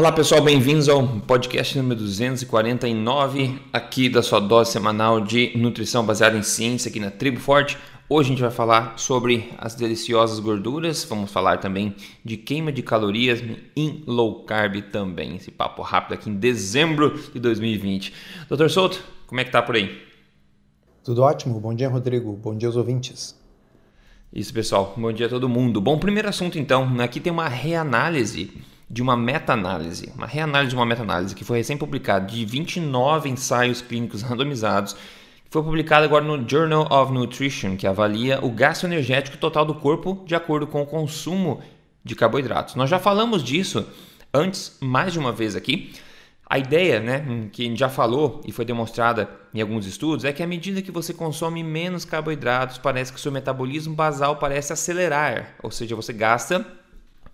Olá pessoal, bem-vindos ao podcast número 249 aqui da sua dose semanal de nutrição baseada em ciência aqui na Tribo Forte. Hoje a gente vai falar sobre as deliciosas gorduras, vamos falar também de queima de calorias em low carb também. Esse papo rápido aqui em dezembro de 2020. Doutor Souto, como é que tá por aí? Tudo ótimo. Bom dia, Rodrigo. Bom dia aos ouvintes. Isso, pessoal. Bom dia a todo mundo. Bom, primeiro assunto então, aqui tem uma reanálise de uma meta-análise, uma reanálise de uma meta-análise que foi recém-publicada de 29 ensaios clínicos randomizados, que foi publicada agora no Journal of Nutrition, que avalia o gasto energético total do corpo de acordo com o consumo de carboidratos. Nós já falamos disso antes mais de uma vez aqui. A ideia, né, que já falou e foi demonstrada em alguns estudos, é que à medida que você consome menos carboidratos, parece que seu metabolismo basal parece acelerar, ou seja, você gasta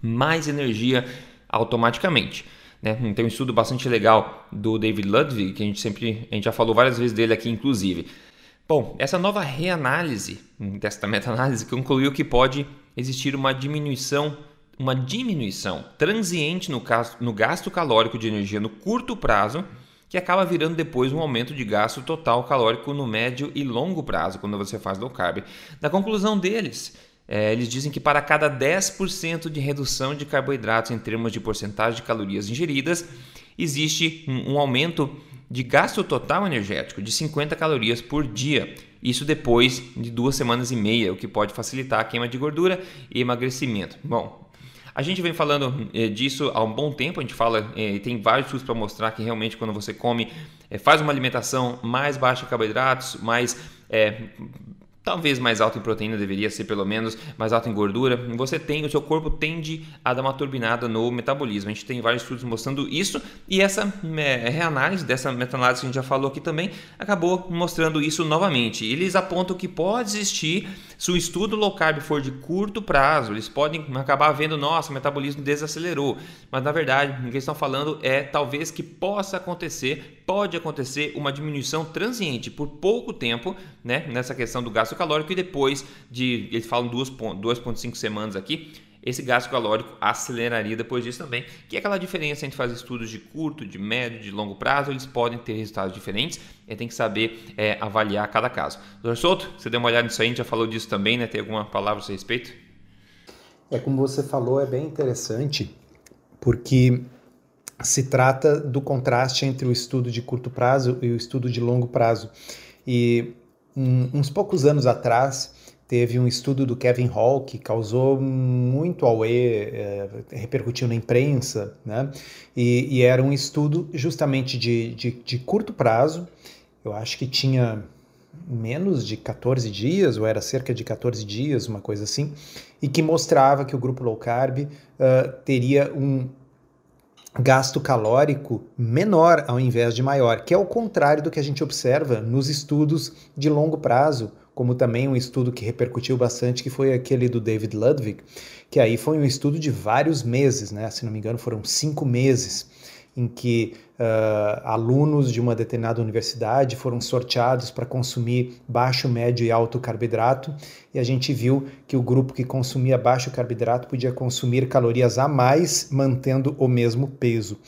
mais energia automaticamente. Né? Tem um estudo bastante legal do David Ludwig, que a gente sempre a gente já falou várias vezes dele aqui, inclusive. Bom, essa nova reanálise desta meta-análise concluiu que pode existir uma diminuição, uma diminuição transiente no, no gasto calórico de energia no curto prazo, que acaba virando depois um aumento de gasto total calórico no médio e longo prazo, quando você faz low carb. Na conclusão deles, é, eles dizem que para cada 10% de redução de carboidratos em termos de porcentagem de calorias ingeridas, existe um, um aumento de gasto total energético de 50 calorias por dia. Isso depois de duas semanas e meia, o que pode facilitar a queima de gordura e emagrecimento. Bom, a gente vem falando eh, disso há um bom tempo, a gente fala, eh, tem vários estudos para mostrar que realmente quando você come, eh, faz uma alimentação mais baixa em carboidratos, mais talvez mais alto em proteína, deveria ser pelo menos mais alto em gordura, você tem, o seu corpo tende a dar uma turbinada no metabolismo. A gente tem vários estudos mostrando isso e essa é, reanálise dessa meta-análise que a gente já falou aqui também acabou mostrando isso novamente. Eles apontam que pode existir, se o estudo low carb for de curto prazo, eles podem acabar vendo, nossa, o metabolismo desacelerou, mas na verdade o que eles estão falando é talvez que possa acontecer, pode acontecer uma diminuição transiente por pouco tempo, né, nessa questão do gasto calórico e depois de, eles falam 2,5 semanas aqui, esse gasto calórico aceleraria depois disso também, que é aquela diferença entre fazer estudos de curto, de médio, de longo prazo, eles podem ter resultados diferentes, e tem que saber é, avaliar cada caso. Doutor Souto, você deu uma olhada nisso aí, a gente já falou disso também, né? Tem alguma palavra a seu respeito? É como você falou, é bem interessante, porque se trata do contraste entre o estudo de curto prazo e o estudo de longo prazo. E um, uns poucos anos atrás, teve um estudo do Kevin Hall que causou muito auê, é, repercutiu na imprensa, né? E, e, era um estudo justamente de, de, de, curto prazo, eu acho que tinha menos de 14 dias, ou era cerca de 14 dias, uma coisa assim, e que mostrava que o grupo low carb uh, teria um gasto calórico menor ao invés de maior, que é o contrário do que a gente observa nos estudos de longo prazo, como também um estudo que repercutiu bastante, que foi aquele do David Ludwig, que aí foi um estudo de vários meses, né? Se não me engano, foram cinco meses em que uh, alunos de uma determinada universidade foram sorteados para consumir baixo, médio e alto carboidrato, e a gente viu que o grupo que consumia baixo carboidrato podia consumir calorias a mais, mantendo o mesmo peso.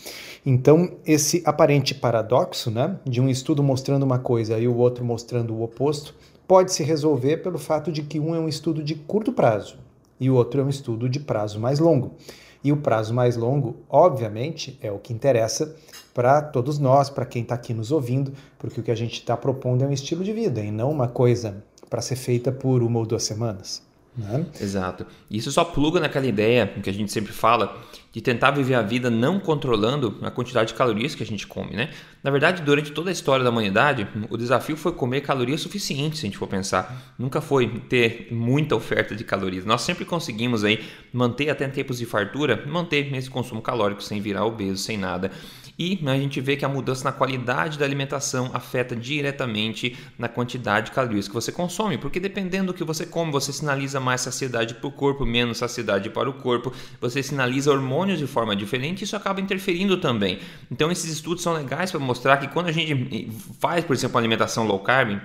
Então, esse aparente paradoxo, né, de um estudo mostrando uma coisa e o outro mostrando o oposto, pode se resolver pelo fato de que um é um estudo de curto prazo e o outro é um estudo de prazo mais longo. E o prazo mais longo, obviamente, é o que interessa para todos nós, para quem está aqui nos ouvindo, porque o que a gente está propondo é um estilo de vida e não uma coisa para ser feita por uma ou duas semanas. Né? Exato. Isso só pluga naquela ideia que a gente sempre fala de tentar viver a vida não controlando a quantidade de calorias que a gente come, né? Na verdade, durante toda a história da humanidade, o desafio foi comer calorias suficientes, se a gente for pensar. Nunca foi ter muita oferta de calorias. Nós sempre conseguimos aí manter até tempos de fartura, manter esse consumo calórico sem virar obeso, sem nada. E a gente vê que a mudança na qualidade da alimentação afeta diretamente na quantidade de calorias que você consome, porque dependendo do que você come, você sinaliza mais saciedade para o corpo, menos saciedade para o corpo, você sinaliza hormônios de forma diferente e isso acaba interferindo também. Então, esses estudos são legais para mostrar que quando a gente faz, por exemplo, alimentação low carb,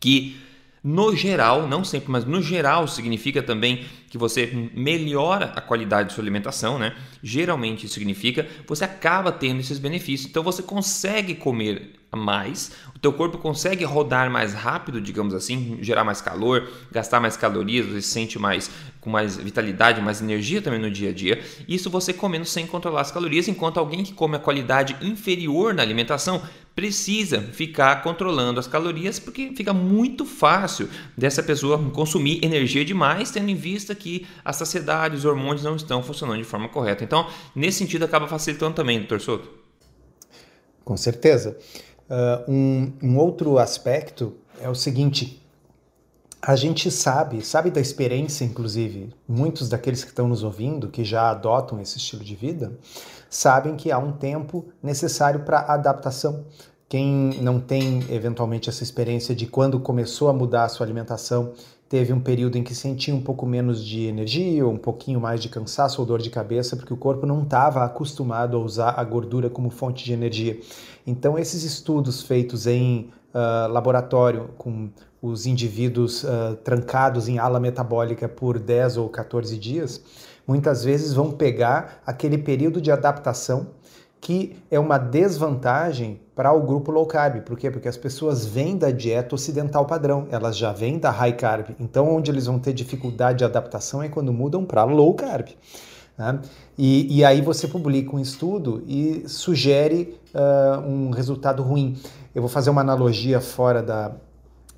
que No geral, não sempre, mas no geral significa também que você melhora a qualidade de sua alimentação, né? Geralmente significa você acaba tendo esses benefícios. Então você consegue comer mais, o teu corpo consegue rodar mais rápido, digamos assim, gerar mais calor, gastar mais calorias, você se sente mais com mais vitalidade, mais energia também no dia a dia. Isso você comendo sem controlar as calorias, enquanto alguém que come a qualidade inferior na alimentação precisa ficar controlando as calorias porque fica muito fácil dessa pessoa consumir energia demais, tendo em vista que a saciedade, os hormônios não estão funcionando de forma correta. Então, nesse sentido, acaba facilitando também, doutor Souto. Com certeza. Uh, um, um outro aspecto é o seguinte: a gente sabe, sabe da experiência, inclusive, muitos daqueles que estão nos ouvindo, que já adotam esse estilo de vida, sabem que há um tempo necessário para adaptação. Quem não tem eventualmente essa experiência de quando começou a mudar a sua alimentação, teve um período em que sentia um pouco menos de energia, ou um pouquinho mais de cansaço ou dor de cabeça, porque o corpo não estava acostumado a usar a gordura como fonte de energia. Então, esses estudos feitos em uh, laboratório com os indivíduos uh, trancados em ala metabólica por 10 ou 14 dias, muitas vezes vão pegar aquele período de adaptação que é uma desvantagem para o grupo low carb. Por quê? Porque as pessoas vêm da dieta ocidental padrão, elas já vêm da high carb. Então, onde eles vão ter dificuldade de adaptação é quando mudam para low carb. Né? E, e, aí você publica um estudo e sugere uh, um resultado ruim. Eu vou fazer uma analogia fora da,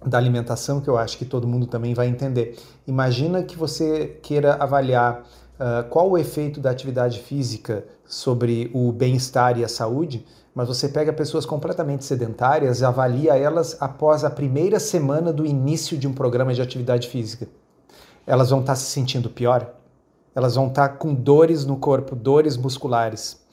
da alimentação que eu acho que todo mundo também vai entender. Imagina que você queira avaliar uh, qual o efeito da atividade física sobre o bem-estar e a saúde, mas você pega pessoas completamente sedentárias e avalia elas após a primeira semana do início de um programa de atividade física. Elas vão estar se sentindo pior, elas vão estar com dores no corpo, dores musculares,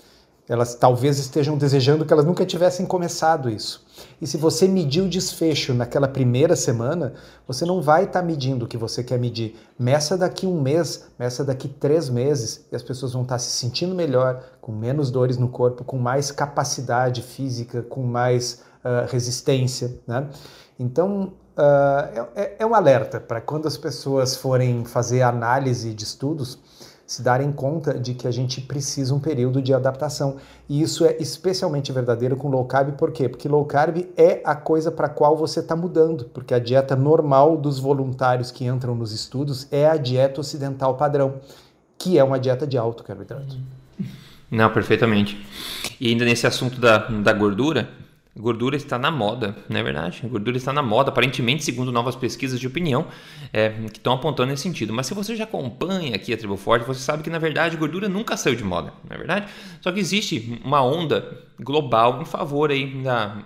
elas talvez estejam desejando que elas nunca tivessem começado isso. E se você medir o desfecho naquela primeira semana, você não vai estar tá medindo o que você quer medir. Meça daqui um mês, meça daqui três meses, e as pessoas vão estar tá se sentindo melhor, com menos dores no corpo, com mais capacidade física, com mais uh, resistência. Né? Então, uh, é, é um alerta para quando as pessoas forem fazer análise de estudos se darem conta de que a gente precisa um período de adaptação. E isso é especialmente verdadeiro com low carb, por quê? Porque low carb é a coisa para qual você está mudando, porque a dieta normal dos voluntários que entram nos estudos é a dieta ocidental padrão, que é uma dieta de alto carboidrato. Não, perfeitamente. E ainda nesse assunto da, da gordura, Gordura está na moda, não é verdade? Gordura está na moda, aparentemente, segundo novas pesquisas de opinião é, que estão apontando nesse sentido. Mas se você já acompanha aqui a Tribo Forte, você sabe que na verdade gordura nunca saiu de moda, não é verdade? Só que existe uma onda global em favor aí da,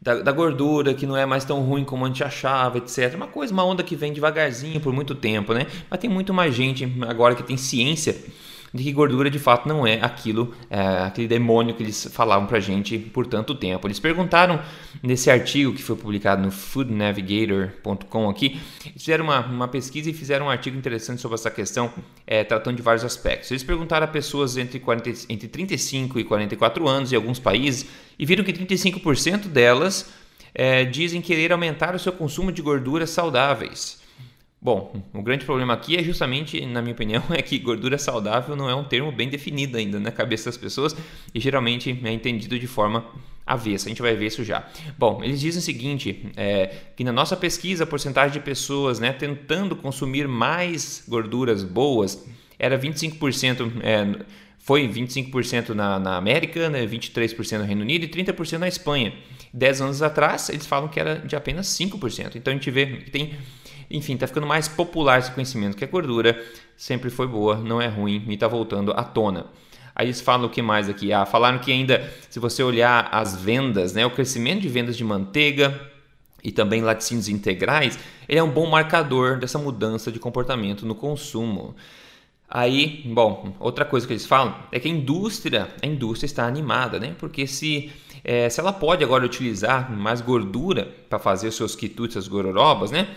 da, da, gordura, que não é mais tão ruim como a gente achava, etc. Uma coisa, uma onda que vem devagarzinho por muito tempo, né? Mas tem muito mais gente agora que tem ciência de que gordura de fato não é aquilo, é, aquele demônio que eles falavam pra gente por tanto tempo. Eles perguntaram nesse artigo que foi publicado no foodnavigator.com aqui, fizeram uma, uma pesquisa e fizeram um artigo interessante sobre essa questão, é, tratando de vários aspectos. Eles perguntaram a pessoas entre, 40, entre 35 e 44 anos em alguns países e viram que 35% delas é, dizem querer aumentar o seu consumo de gorduras saudáveis. Bom, o grande problema aqui é justamente, na minha opinião, é que gordura saudável não é um termo bem definido ainda na cabeça das pessoas e geralmente é entendido de forma avessa. A gente vai ver isso já. Bom, eles dizem o seguinte: é, que na nossa pesquisa a porcentagem de pessoas né, tentando consumir mais gorduras boas era 25%. É, foi 25% na, na América, né, 23% no Reino Unido e 30% na Espanha. Dez anos atrás, eles falam que era de apenas 5%. Então a gente vê que tem enfim, está ficando mais popular esse conhecimento que a gordura sempre foi boa, não é ruim e está voltando à tona. Aí eles falam o que mais aqui? Ah, falaram que ainda, se você olhar as vendas, né, o crescimento de vendas de manteiga e também laticínios integrais, ele é um bom marcador dessa mudança de comportamento no consumo. Aí, bom, outra coisa que eles falam é que a indústria, a indústria está animada, né? Porque se, é, se ela pode agora utilizar mais gordura para fazer seus quitutes, as gororobas, né?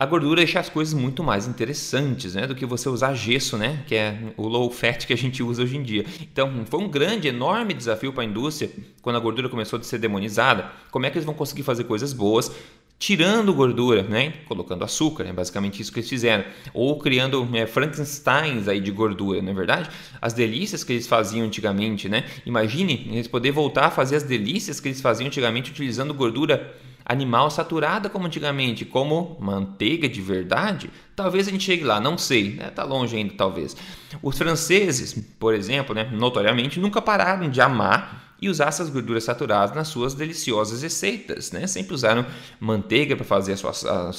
A gordura deixa as coisas muito mais interessantes né, do que você usar gesso, né, que é o low fat que a gente usa hoje em dia. Então, foi um grande, enorme desafio para a indústria quando a gordura começou a ser demonizada. Como é que eles vão conseguir fazer coisas boas tirando gordura, né? colocando açúcar, é basicamente isso que eles fizeram, ou criando é, Frankensteins aí de gordura, não é verdade? As delícias que eles faziam antigamente, né? Imagine eles poder voltar a fazer as delícias que eles faziam antigamente utilizando gordura animal saturada como antigamente, como manteiga de verdade, talvez a gente chegue lá, não sei, né? Tá longe ainda talvez. Os franceses, por exemplo, né, notoriamente nunca pararam de amar e usar essas gorduras saturadas nas suas deliciosas receitas. Né? Sempre usaram manteiga para fazer as suas, as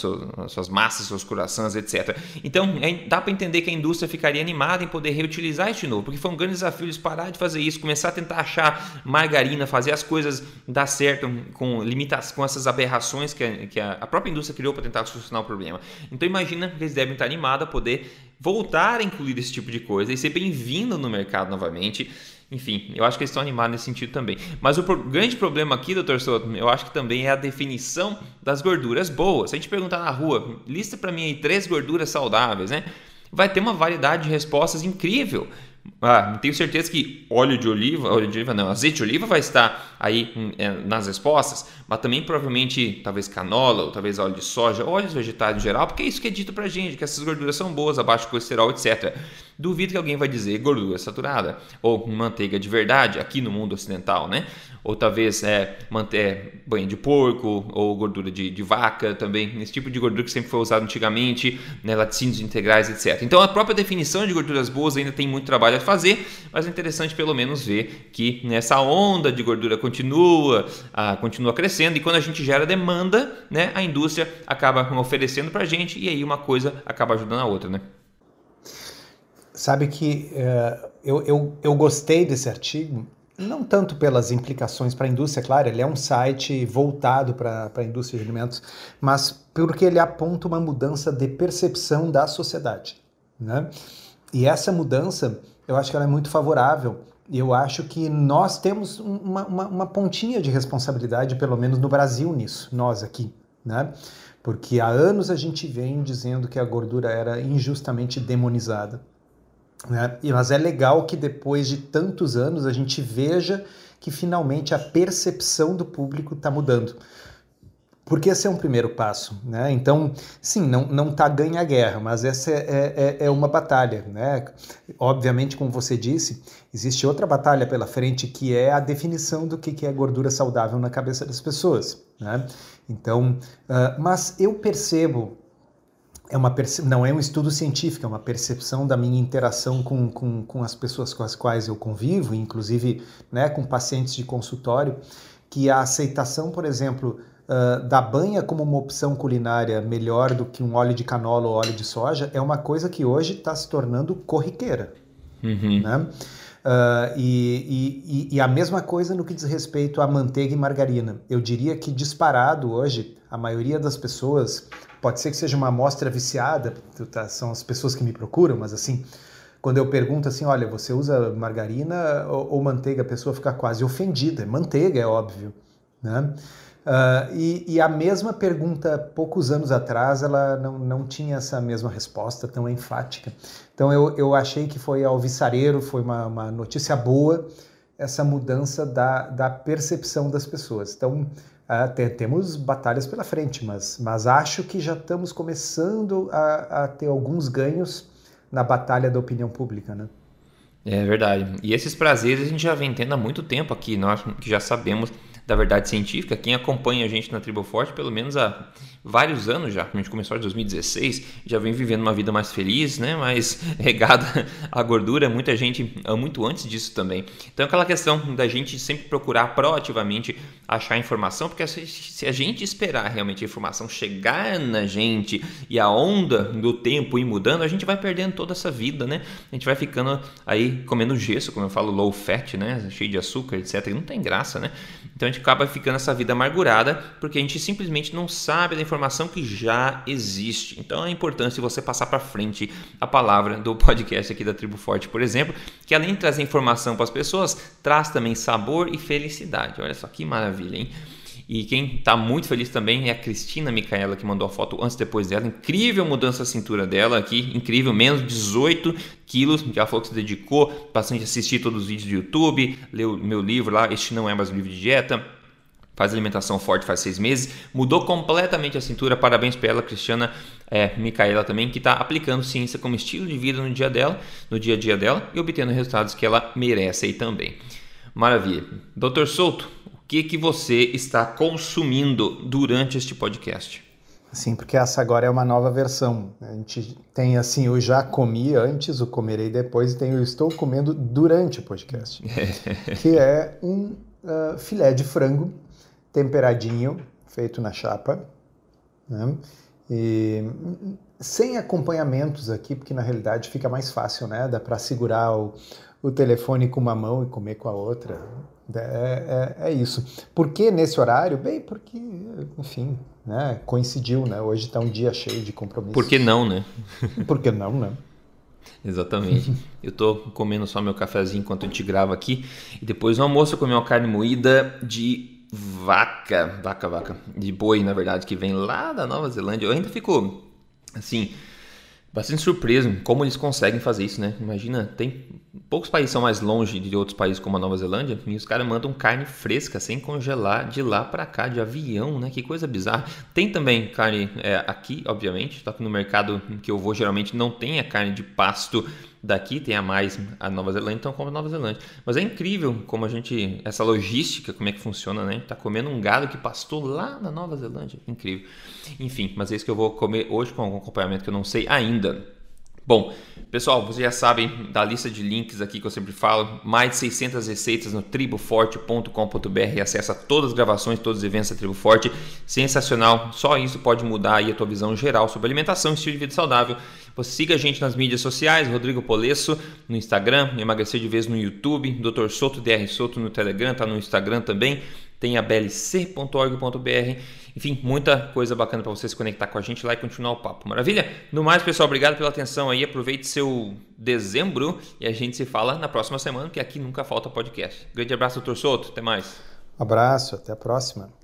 suas, massas, seus corações, etc. Então, é, dá para entender que a indústria ficaria animada em poder reutilizar de novo, porque foi um grande desafio eles parar de fazer isso, começar a tentar achar margarina, fazer as coisas dar certo com limitações, com essas aberrações que a, que a própria indústria criou para tentar solucionar o problema. Então, imagina que eles devem estar animados a poder voltar a incluir esse tipo de coisa e ser bem-vindo no mercado novamente enfim, eu acho que eles estão animados nesse sentido também. Mas o pro grande problema aqui, doutor Soto, eu acho que também é a definição das gorduras boas. Se a gente perguntar na rua, lista para mim aí três gorduras saudáveis, né? Vai ter uma variedade de respostas incrível. Ah, tenho certeza que óleo de oliva, óleo de oliva não, azeite de oliva vai estar aí hum, é, nas respostas, mas também provavelmente talvez canola, ou talvez óleo de soja, óleos vegetais em geral, porque é isso que é dito pra gente, que essas gorduras são boas, abaixo de colesterol, etc. Duvido que alguém vai dizer gordura saturada ou manteiga de verdade aqui no mundo ocidental, né? Ou talvez é, manter banho de porco ou gordura de, de, vaca também, esse tipo de gordura que sempre foi usado antigamente, né? laticínios integrais, etc. Então a própria definição de gorduras boas ainda tem muito trabalho a fazer, mas é interessante pelo menos ver que nessa onda de gordura continua, ah, continua crescendo e quando a gente gera demanda, né? A indústria acaba oferecendo para a gente e aí uma coisa acaba ajudando a outra, né? Sabe que uh, eu, eu, eu gostei desse artigo, não tanto pelas implicações para a indústria, claro, ele é um site voltado para a indústria de alimentos, mas porque ele aponta uma mudança de percepção da sociedade. Né? E essa mudança, eu acho que ela é muito favorável. Eu acho que nós temos uma, uma, uma pontinha de responsabilidade, pelo menos no Brasil, nisso, nós aqui. Né? Porque há anos a gente vem dizendo que a gordura era injustamente demonizada. Né? Mas é legal que depois de tantos anos a gente veja que finalmente a percepção do público está mudando. Porque esse é um primeiro passo, né? Então, sim, não, não tá ganha a guerra, mas essa é, é, é uma batalha, né? Obviamente, como você disse, existe outra batalha pela frente que é a definição do que é gordura saudável na cabeça das pessoas, né? Então, uh, mas eu percebo é uma não é um estudo científico, é uma percepção da minha interação com, com, com as pessoas com as quais eu convivo, inclusive né, com pacientes de consultório, que a aceitação, por exemplo, uh, da banha como uma opção culinária melhor do que um óleo de canola ou óleo de soja é uma coisa que hoje está se tornando corriqueira. Uhum. Né? Uh, e, e, e, a mesma coisa no que diz respeito à manteiga e margarina. Eu diria que disparado hoje, a maioria das pessoas Pode ser que seja uma amostra viciada, tá, são as pessoas que me procuram, mas assim, quando eu pergunto assim, olha, você usa margarina ou, ou manteiga, a pessoa fica quase ofendida. Manteiga, é óbvio, né? Uh, e, e, a mesma pergunta, poucos anos atrás, ela não, não tinha essa mesma resposta tão enfática. Então eu, eu achei que foi alvissareiro, foi uma, uma notícia boa essa mudança da, da percepção das pessoas. Então, Uh, temos batalhas pela frente, mas, mas acho que já estamos começando a, a, ter alguns ganhos na batalha da opinião pública, né? É verdade. E esses prazeres a gente já vem tendo há muito tempo aqui, nós que já sabemos da verdade científica. Quem acompanha a gente na Tribo Forte, pelo menos há vários anos já, a gente começou em 2016, já vem vivendo uma vida mais feliz, né? mais regada à gordura. Muita gente, muito antes disso também. Então, aquela questão da gente sempre procurar proativamente achar informação, porque se a gente esperar realmente a informação chegar na gente e a onda do tempo ir mudando, a gente vai perdendo toda essa vida, né? A gente vai ficando aí comendo gesso, como eu falo, low fat, né? Cheio de açúcar, etc. E não tem graça, né? Então a gente acaba ficando essa vida amargurada porque a gente simplesmente não sabe da informação que já existe. Então é importante você passar para frente a palavra do podcast aqui da Tribo Forte, por exemplo, que além de trazer informação para as pessoas, traz também sabor e felicidade. Olha só que maravilha, hein? E quem está muito feliz também é a Cristina Micaela, que mandou a foto antes e depois dela. Incrível mudança a cintura dela aqui, incrível, menos 18 quilos. Já falou que se dedicou bastante a assistir todos os vídeos do YouTube, leu meu livro lá, Este Não É Mais um Livro de Dieta faz alimentação forte faz seis meses, mudou completamente a cintura. Parabéns para ela, Cristiana é, Micaela também, que está aplicando ciência como estilo de vida no dia dela, no dia a dia dela e obtendo resultados que ela merece aí também. Maravilha. Doutor Souto, que, que você está consumindo durante este podcast? Sim, porque essa agora é uma nova versão. A gente tem assim, eu já comi antes, o comerei depois, e tem eu estou comendo durante o podcast, que é um uh, filé de frango temperadinho, feito na chapa, né? E sem acompanhamentos aqui, porque na realidade fica mais fácil, né? Dá para segurar o, o telefone com uma mão e comer com a outra. É, é, é, isso. Por que nesse horário? Bem, porque, enfim, né, coincidiu, né? Hoje está um dia cheio de compromissos. Por que não, né? Por que não, né? Exatamente. eu tô comendo só meu cafezinho enquanto a gente grava aqui. E depois no almoço eu comi uma carne moída de vaca, vaca, vaca, de boi, na verdade, que vem lá da Nova Zelândia. Eu ainda fico, assim, bastante surpreso como eles conseguem fazer isso, né? Imagina, tem poucos países são mais longe de outros países como a Nova Zelândia e os caras mandam carne fresca sem congelar de lá para cá de avião, né? Que coisa bizarra. Tem também carne é, aqui, obviamente, só que no mercado que eu vou geralmente não tem a carne de pasto daqui tem a mais a Nova Zelândia, então como a Nova Zelândia. Mas é incrível como a gente, essa logística, como é que funciona, né? Tá comendo um gado que pastou lá na Nova Zelândia. Incrível. Enfim, mas é isso que eu vou comer hoje com algum acompanhamento que eu não sei ainda. Bom, pessoal, vocês já sabem da lista de links aqui que eu sempre falo, mais de 600 receitas no triboforte.com.br, acessa todas as gravações, todos os eventos da Tribo Forte, sensacional, só isso pode mudar aí a tua visão geral sobre alimentação e estilo de vida saudável. Você siga a gente nas mídias sociais, Rodrigo Polesso no Instagram, Emagrecer de Vez no YouTube, Dr. Soto DR Soto no Telegram, tá no Instagram também, tem a blc.org.br enfim, muita coisa bacana para você se conectar com a gente lá e continuar o papo. Maravilha? No mais, pessoal, obrigado pela atenção aí. Aproveite seu dezembro e a gente se fala na próxima semana, que aqui nunca falta podcast. Grande abraço, doutor Souto. Até mais. abraço, até a próxima.